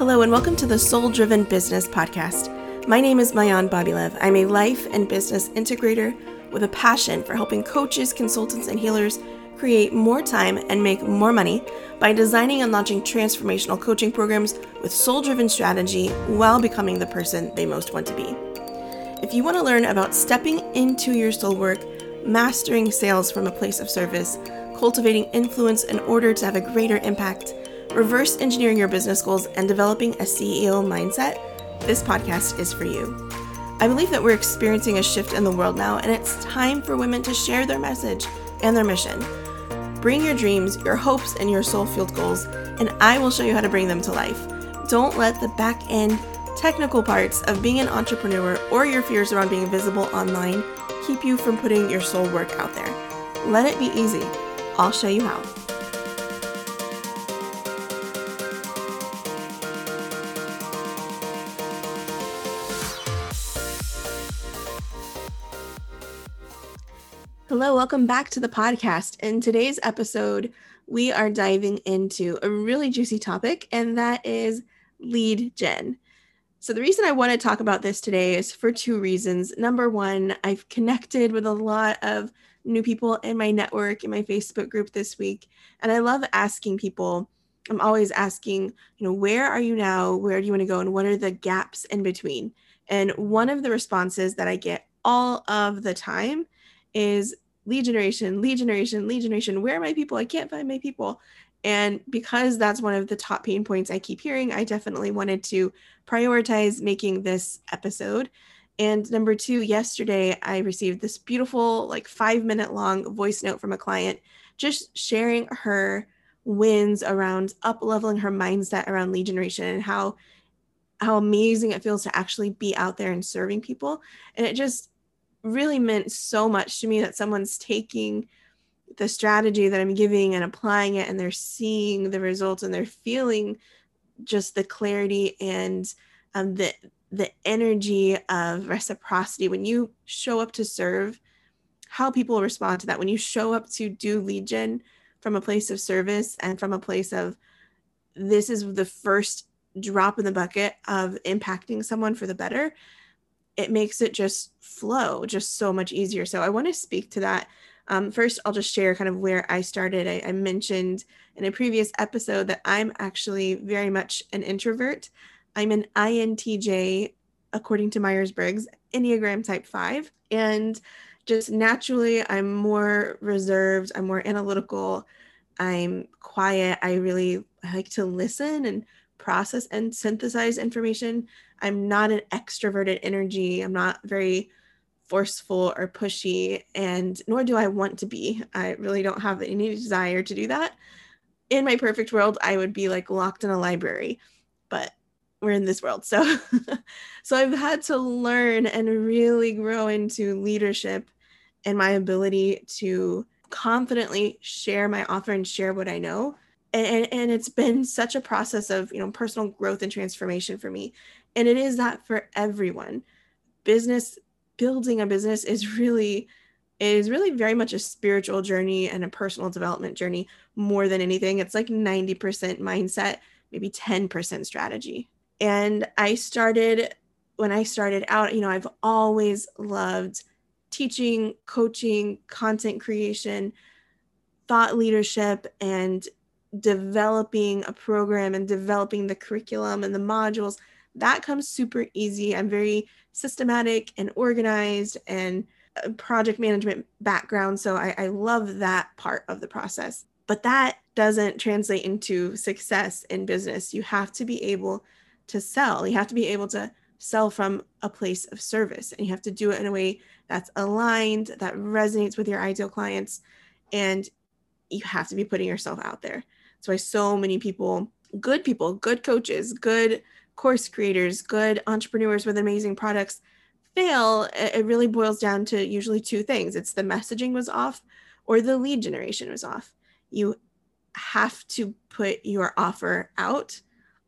Hello, and welcome to the Soul Driven Business Podcast. My name is Maayan Bobylev. I'm a life and business integrator with a passion for helping coaches, consultants, and healers create more time and make more money by designing and launching transformational coaching programs with soul driven strategy while becoming the person they most want to be. If you want to learn about stepping into your soul work, mastering sales from a place of service, cultivating influence in order to have a greater impact, reverse engineering your business goals, and developing a CEO mindset, this podcast is for you. I believe that we're experiencing a shift in the world now, and it's time for women to share their message and their mission. Bring your dreams, your hopes, and your soul fueled goals, and I will show you how to bring them to life. Don't let the back end technical parts of being an entrepreneur or your fears around being visible online keep you from putting your soul work out there. Let it be easy. I'll show you how. Welcome back to the podcast. In today's episode, we are diving into a really juicy topic, and that is lead gen. So, the reason I want to talk about this today is for two reasons. Number one, I've connected with a lot of new people in my network, in my Facebook group this week, and I love asking people. I'm always asking, you know, where are you now? Where do you want to go? And what are the gaps in between? And one of the responses that I get all of the time is lead generation, lead generation, lead generation. Where are my people? I can't find my people. And because that's one of the top pain points I keep hearing, I definitely wanted to prioritize making this episode. And number two, yesterday I received this beautiful, like five minute long voice note from a client just sharing her wins around up leveling her mindset around lead generation and how how amazing it feels to actually be out there and serving people. And it just really meant so much to me that someone's taking the strategy that I'm giving and applying it, and they're seeing the results and they're feeling just the clarity and um, the the energy of reciprocity. When you show up to serve how people respond to that. When you show up to do lead gen from a place of service and from a place of this is the first drop in the bucket of impacting someone for the better it makes it just flow just so much easier. So I want to speak to that. Um, first, I'll just share kind of where I started. I, I mentioned in a previous episode that I'm actually very much an introvert. I'm an INTJ, according to Myers Briggs, Enneagram type five. And just naturally, I'm more reserved, I'm more analytical, I'm quiet. I really like to listen and process and synthesize information. I'm not an extroverted energy. I'm not very forceful or pushy, and nor do I want to be. I really don't have any desire to do that. In my perfect world, I would be like locked in a library, but we're in this world. So so I've had to learn and really grow into leadership and my ability to confidently share my offer and share what I know and, and it's been such a process of you know personal growth and transformation for me. And it is that for everyone. Business building a business is really is really very much a spiritual journey and a personal development journey more than anything. It's like 90% mindset maybe 10% strategy. And i started when i started out you know i've always loved teaching coaching content creation thought leadership and developing a program and developing the curriculum and the modules that comes super easy. I'm very systematic and organized and project management background so I, I love that part of the process. But that doesn't translate into success in business. You have to be able to sell. You have to be able to sell from a place of service and you have to do it in a way that's aligned that resonates with your ideal clients and you have to be putting yourself out there that's why so many people, good people, good coaches, good course creators, good entrepreneurs with amazing products fail. It really boils down to usually two things it's the messaging was off or the lead generation was off. You have to put your offer out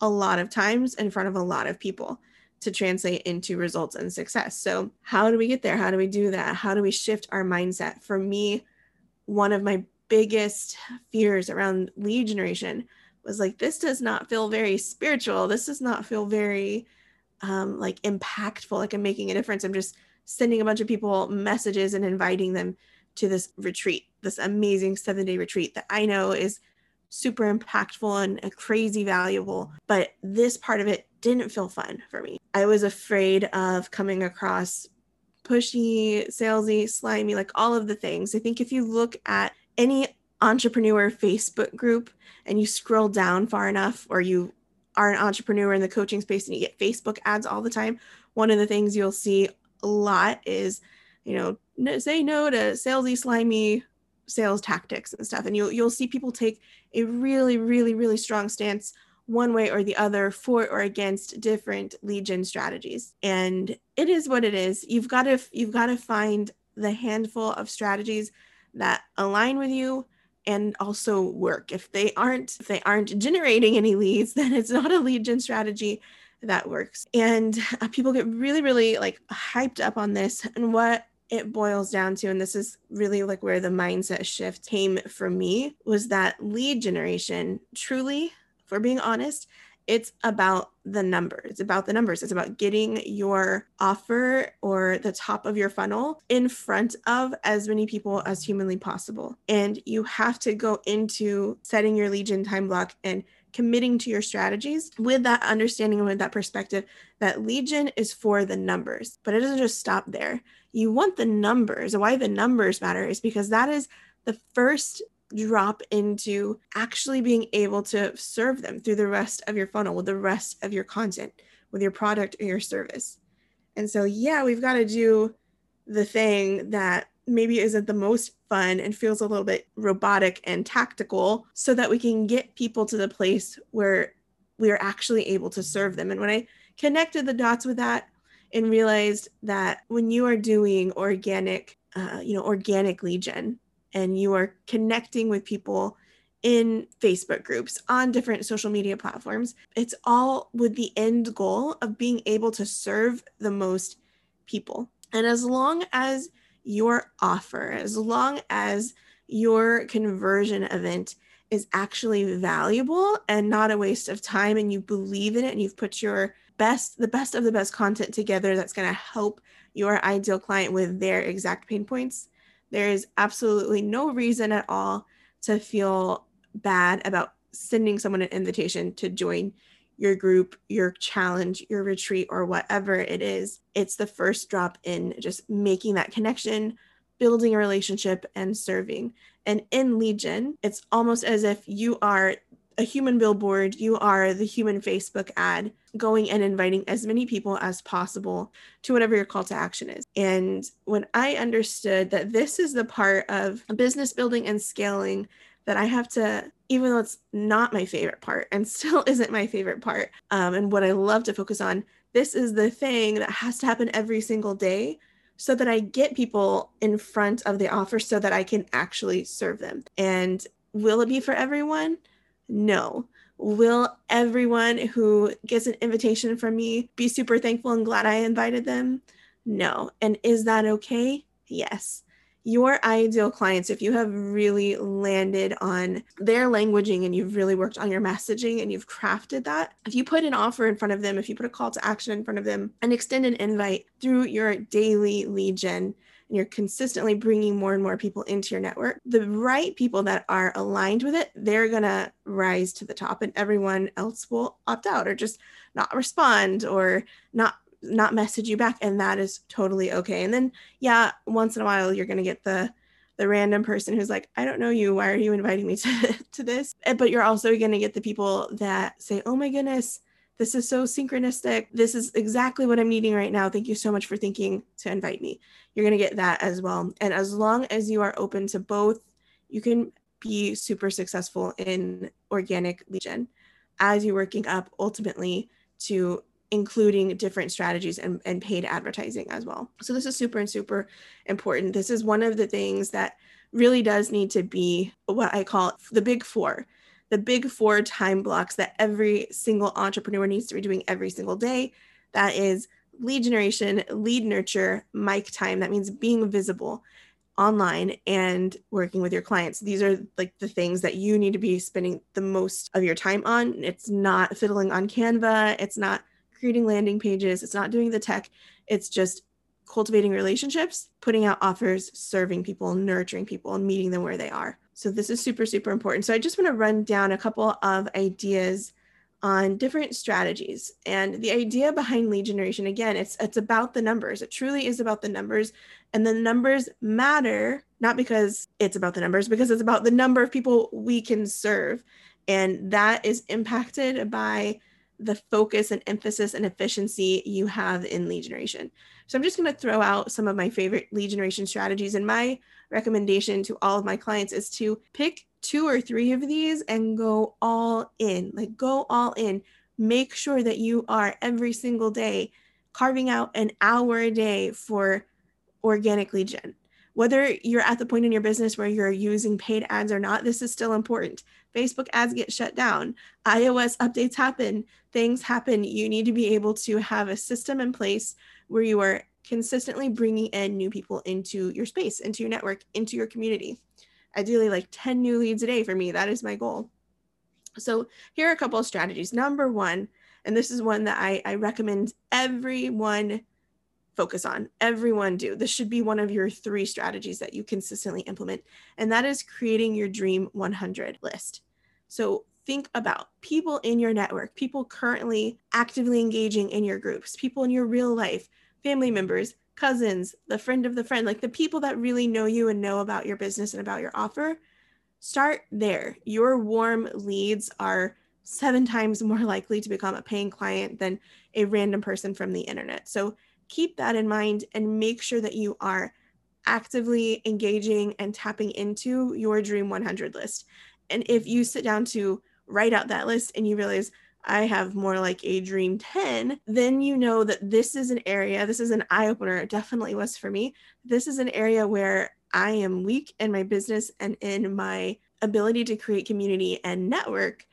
a lot of times in front of a lot of people to translate into results and success. So, how do we get there? How do we do that? How do we shift our mindset? For me, one of my biggest fears around lead generation was like, this does not feel very spiritual. This does not feel very um, like impactful, like I'm making a difference. I'm just sending a bunch of people messages and inviting them to this retreat, this amazing seven day retreat that I know is super impactful and crazy valuable. But this part of it didn't feel fun for me. I was afraid of coming across pushy, salesy, slimy, like all of the things. I think if you look at any entrepreneur Facebook group and you scroll down far enough, or you are an entrepreneur in the coaching space and you get Facebook ads all the time, one of the things you'll see a lot is, you know, say no to salesy, slimy sales tactics and stuff. And you'll you'll see people take a really, really, really strong stance one way or the other for or against different gen strategies. And it is what it is. You've got to you've got to find the handful of strategies that align with you and also work. If they aren't if they aren't generating any leads, then it's not a lead gen strategy that works. And uh, people get really really like hyped up on this and what it boils down to and this is really like where the mindset shift came for me was that lead generation truly for being honest it's about the numbers. It's about the numbers. It's about getting your offer or the top of your funnel in front of as many people as humanly possible. And you have to go into setting your lead gen time block and committing to your strategies with that understanding and with that perspective that lead gen is for the numbers, but it doesn't just stop there. You want the numbers. Why the numbers matter is because that is the first drop into actually being able to serve them through the rest of your funnel with the rest of your content, with your product or your service. And so, yeah, we've got to do the thing that maybe isn't the most fun and feels a little bit robotic and tactical so that we can get people to the place where we are actually able to serve them. And when I connected the dots with that and realized that when you are doing organic, uh, you know, organic lead gen, and you are connecting with people in Facebook groups, on different social media platforms. It's all with the end goal of being able to serve the most people. And as long as your offer, as long as your conversion event is actually valuable and not a waste of time, and you believe in it and you've put your best, the best of the best content together that's going to help your ideal client with their exact pain points, there is absolutely no reason at all to feel bad about sending someone an invitation to join your group, your challenge, your retreat, or whatever it is. It's the first drop in just making that connection, building a relationship, and serving. And in lead gen, it's almost as if you are a human billboard, you are the human Facebook ad going and inviting as many people as possible to whatever your call to action is. And when I understood that this is the part of business building and scaling that I have to, even though it's not my favorite part and still isn't my favorite part, um, and what I love to focus on, this is the thing that has to happen every single day so that I get people in front of the offer so that I can actually serve them. And will it be for everyone? No. Will everyone who gets an invitation from me be super thankful and glad I invited them? No. And is that okay? Yes. Your ideal clients, if you have really landed on their languaging and you've really worked on your messaging and you've crafted that, if you put an offer in front of them, if you put a call to action in front of them and extend an invite through your daily lead gen, you're consistently bringing more and more people into your network, the right people that are aligned with it, they're going to rise to the top and everyone else will opt out or just not respond or not not message you back and that is totally okay. And then yeah, once in a while you're going to get the the random person who's like, I don't know you. Why are you inviting me to, to this? Eh, but you're also going to get the people that say, Oh my goodness, this is so synchronistic. This is exactly what I'm needing right now. Thank you so much for thinking to invite me. You're going to get that as well. And as long as you are open to both, you can be super successful in organic lead gen as you're working up ultimately to including different strategies and, and paid advertising as well. So this is super and super important. This is one of the things that really does need to be what I call the big four the big four time blocks that every single entrepreneur needs to be doing every single day. That is lead generation, lead nurture, mic time. That means being visible. online and working with your clients. These are like the things that you need to be spending the most of your time on. It's not fiddling on Canva, it's not creating landing pages, it's not doing the tech. It's just cultivating relationships, putting out offers, serving people, nurturing people, and meeting them where they are. So, this is super, super important. So, I just want to run down a couple of ideas on different strategies. And the idea behind lead generation, again, it's it's about the numbers. It truly is about the numbers. And the numbers matter not because it's about the numbers, because it's about the number of people we can serve. And that is impacted by the focus and emphasis and efficiency you have in lead generation. So I'm just going to throw out some of my favorite lead generation strategies. And my recommendation to all of my clients is to pick two or three of these and go all in. Like go all in. Make sure that you are every single day carving out an hour a day for organic lead gen. Whether you're at the point in your business where you're using paid ads or not, this is still important. Facebook ads get shut down, iOS updates happen, things happen. You need to be able to have a system in place where you are consistently bringing in new people into your space, into your network, into your community. Ideally, like 10 new leads a day for me. That is my goal. So, here are a couple of strategies. Number one, and this is one that I, I recommend everyone focus on. Everyone do. This should be one of your three strategies that you consistently implement, and that is creating your dream 100 list. So think about people in your network, people currently actively engaging in your groups, people in your real life, family members, cousins, the friend of the friend, like the people that really know you and know about your business and about your offer. Start there. Your warm leads are seven times more likely to become a paying client than a random person from the internet. So keep that in mind and make sure that you are actively engaging and tapping into your Dream 100 list. And if you sit down to write out that list and you realize, I have more like a dream 10, then you know that this is an area, this is an eye opener. It definitely was for me. This is an area where I am weak in my business and in my ability to create community and network.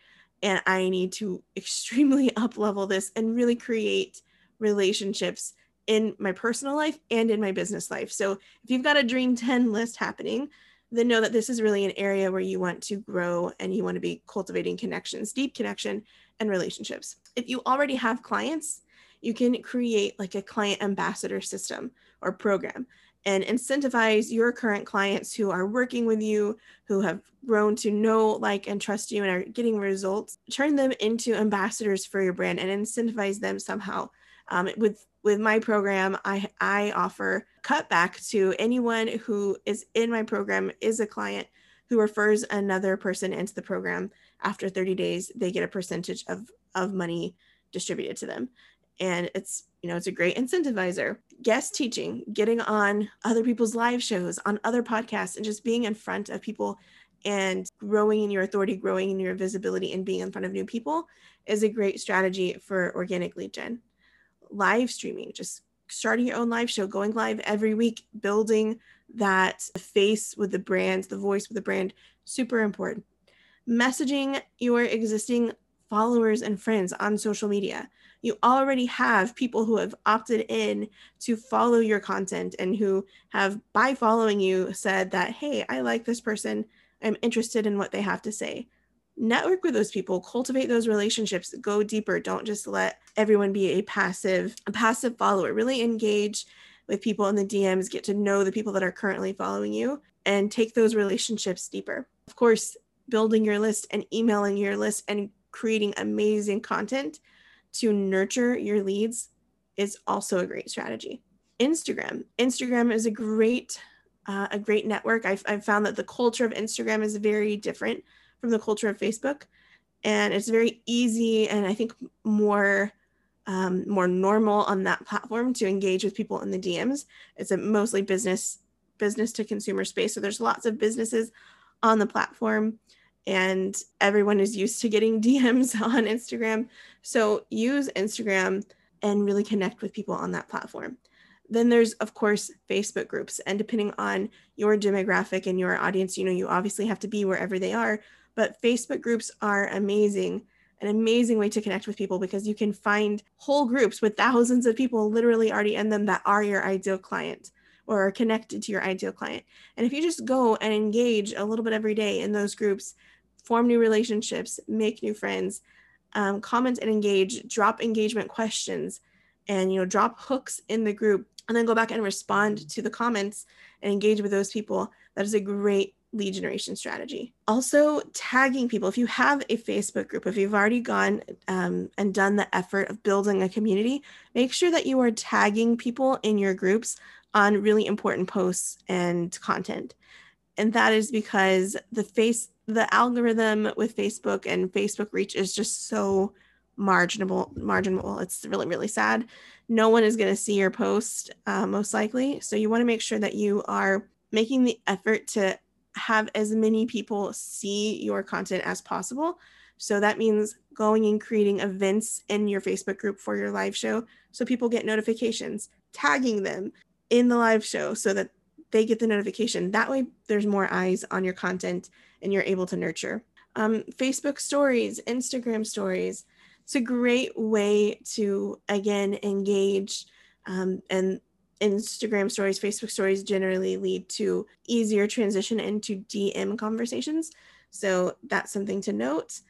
And I need to extremely up level this and really create relationships in my personal life and in my business life. So if you've got a dream 10 list happening, then know that this is really an area where you want to grow and you want to be cultivating connections, deep connection and relationships. If you already have clients, you can create like a client ambassador system or program and incentivize your current clients who are working with you, who have grown to know, like, and trust you and are getting results. Turn them into ambassadors for your brand and incentivize them somehow. Um, with with my program, I, I offer cutback to anyone who is in my program, is a client who refers another person into the program. After 30 days, they get a percentage of, of money distributed to them. And it's, you know, it's a great incentivizer. Guest teaching, getting on other people's live shows, on other podcasts, and just being in front of people and growing in your authority, growing in your visibility, and being in front of new people is a great strategy for organic lead gen live streaming, just starting your own live show, going live every week, building that face with the brand, the voice with the brand, super important. Messaging your existing followers and friends on social media. You already have people who have opted in to follow your content and who have, by following you, said that, hey, I like this person. I'm interested in what they have to say network with those people cultivate those relationships go deeper. Don't just let everyone be a passive a passive follower. Really engage with people in the dms get to know the people that are currently following you and take those relationships deeper. Of course building your list and emailing your list and creating amazing content to nurture your leads is also a great strategy. Instagram. Instagram is a great uh, a great network. I've, I've found that the culture of instagram is very different from the culture of Facebook. And it's very easy and I think more um, more normal on that platform to engage with people in the DMs. It's a mostly business business to consumer space. So there's lots of businesses on the platform and everyone is used to getting DMs on Instagram. So use Instagram and really connect with people on that platform. Then there's, of course, Facebook groups. And depending on your demographic and your audience, you know, you obviously have to be wherever they are but Facebook groups are amazing, an amazing way to connect with people because you can find whole groups with thousands of people literally already in them that are your ideal client. or are connected to your ideal client. And if you just go and engage a little bit every day in those groups, form new relationships, make new friends, um, comment and engage, drop engagement questions, and you know drop hooks in the group, and then go back and respond to the comments and engage with those people. That is a great lead generation strategy. Also, tagging people. If you have a Facebook group, if you've already gone um, and done the effort of building a community, make sure that you are tagging people in your groups on really important posts and content. And that is because the face the algorithm with Facebook and Facebook reach is just so marginal marginal it's really really sad no one is going to see your post uh, most likely so you want to make sure that you are making the effort to have as many people see your content as possible. So that means going and creating events in your Facebook group for your live show so people get notifications, tagging them in the live show so that they get the notification. That way, there's more eyes on your content and you're able to nurture. Um, Facebook stories, Instagram stories. It's a great way to, again, engage um, and Instagram stories, Facebook stories generally lead to easier transition into DM conversations. So that's something to note.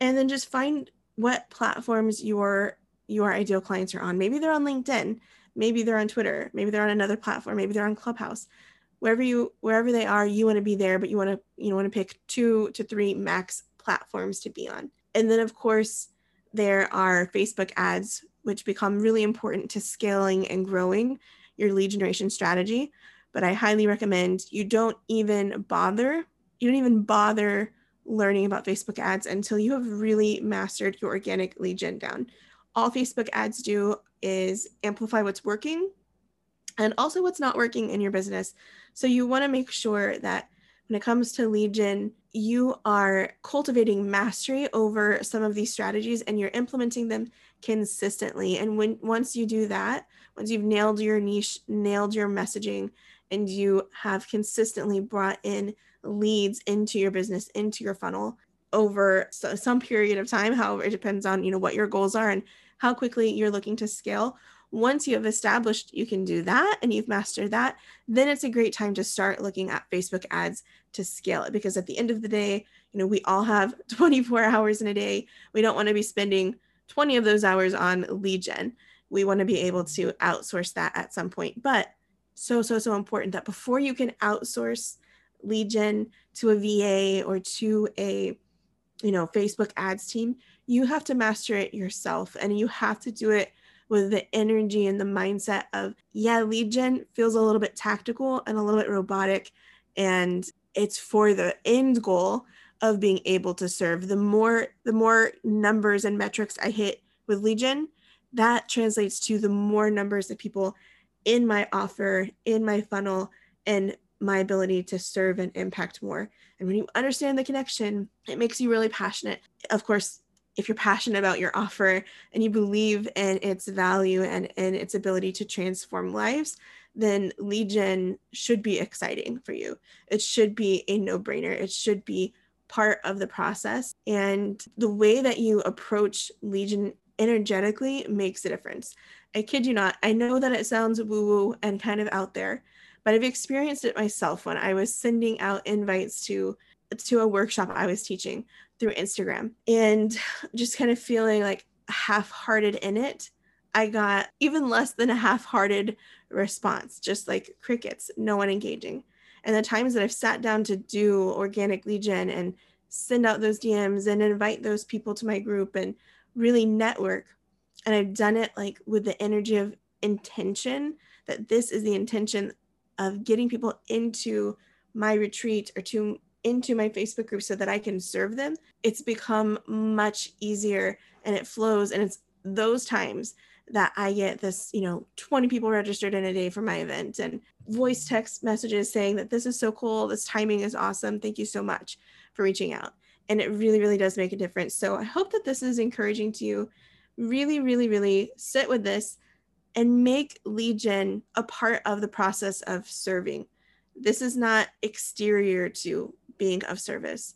And then just find what platforms your your ideal clients are on. Maybe they're on LinkedIn, maybe they're on Twitter, maybe they're on another platform, maybe they're on Clubhouse. Wherever you wherever they are, you want to be there, but you want to you want to pick two to three max platforms to be on. And then of course, there are Facebook ads which become really important to scaling and growing your lead generation strategy. But I highly recommend you don't even bother, you don't even bother learning about Facebook ads until you have really mastered your organic lead gen down. All Facebook ads do is amplify what's working and also what's not working in your business. So you want to make sure that when it comes to gen, you are cultivating mastery over some of these strategies and you're implementing them consistently. And when once you do that, once you've nailed your niche, nailed your messaging, and you have consistently brought in leads into your business, into your funnel over some period of time, however, it depends on you know what your goals are and how quickly you're looking to scale. Once you have established you can do that and you've mastered that, then it's a great time to start looking at Facebook ads to scale it because at the end of the day, you know, we all have 24 hours in a day. We don't want to be spending 20 of those hours on gen we want to be able to outsource that at some point. But so, so, so important that before you can outsource gen to a VA or to a you know Facebook ads team, you have to master it yourself and you have to do it with the energy and the mindset of yeah, gen feels a little bit tactical and a little bit robotic and it's for the end goal of being able to serve the more the more numbers and metrics I hit with lead gen that translates to the more numbers of people in my offer, in my funnel, and my ability to serve and impact more. And when you understand the connection, it makes you really passionate. Of course, if you're passionate about your offer and you believe in its value and, in its ability to transform lives, then lead gen should be exciting for you. It should be a no brainer. It should be part of the process. And the way that you approach lead gen energetically makes a difference. I kid you not. I know that it sounds woo woo and kind of out there, but I've experienced it myself when I was sending out invites to to a workshop I was teaching through Instagram and just kind of feeling like half-hearted in it. I got even less than a half-hearted response, just like crickets, no one engaging. And the times that I've sat down to do organic lead gen and send out those DMs and invite those people to my group and really network and I've done it like with the energy of intention that this is the intention of getting people into my retreat or to into my Facebook group so that I can serve them, it's become much easier and it flows. And it's those times that I get this, you know, 20 people registered in a day for my event and voice text messages saying that this is so cool, this timing is awesome. Thank you so much for reaching out. And it really really does make a difference. So i hope that this is encouraging to you. Really really really sit with this and make gen a part of the process of serving. This is not exterior to being of service.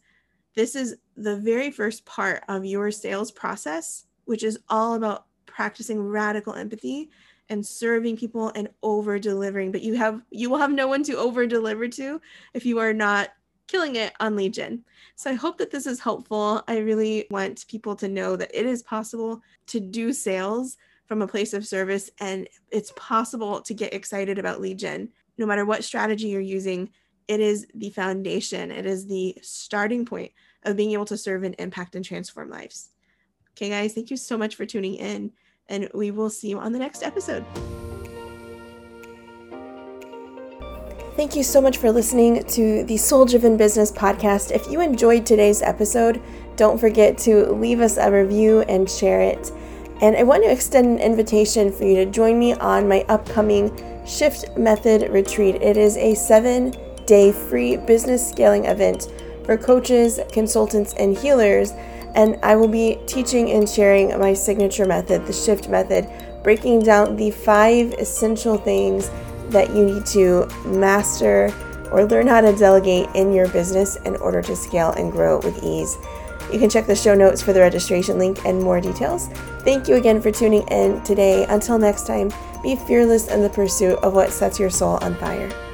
This is the very first part of your sales process which is all about practicing radical empathy and serving people and over delivering but you have you will have no one to over deliver to if you are not killing it on lead gen so i hope that this is helpful. I really want people to know that it is possible to do sales from a place of service and it's possible to get excited about lead gen no matter what strategy you're using it is the foundation it is the starting point of being able to serve and impact and transform lives. Okay guys thank you so much for tuning in and we will see you on the next episode. Thank you so much for listening to the Soul Driven Business Podcast. If you enjoyed today's episode, don't forget to leave us a review and share it. And I want to extend an invitation for you to join me on my upcoming Shift Method Retreat. It is a seven day free business scaling event for coaches, consultants, and healers and I will be teaching and sharing my signature method, the shift method, breaking down the five essential things that you need to master or learn how to delegate in your business in order to scale and grow with ease. You can check the show notes for the registration link and more details. Thank you again for tuning in today. Until next time, be fearless in the pursuit of what sets your soul on fire.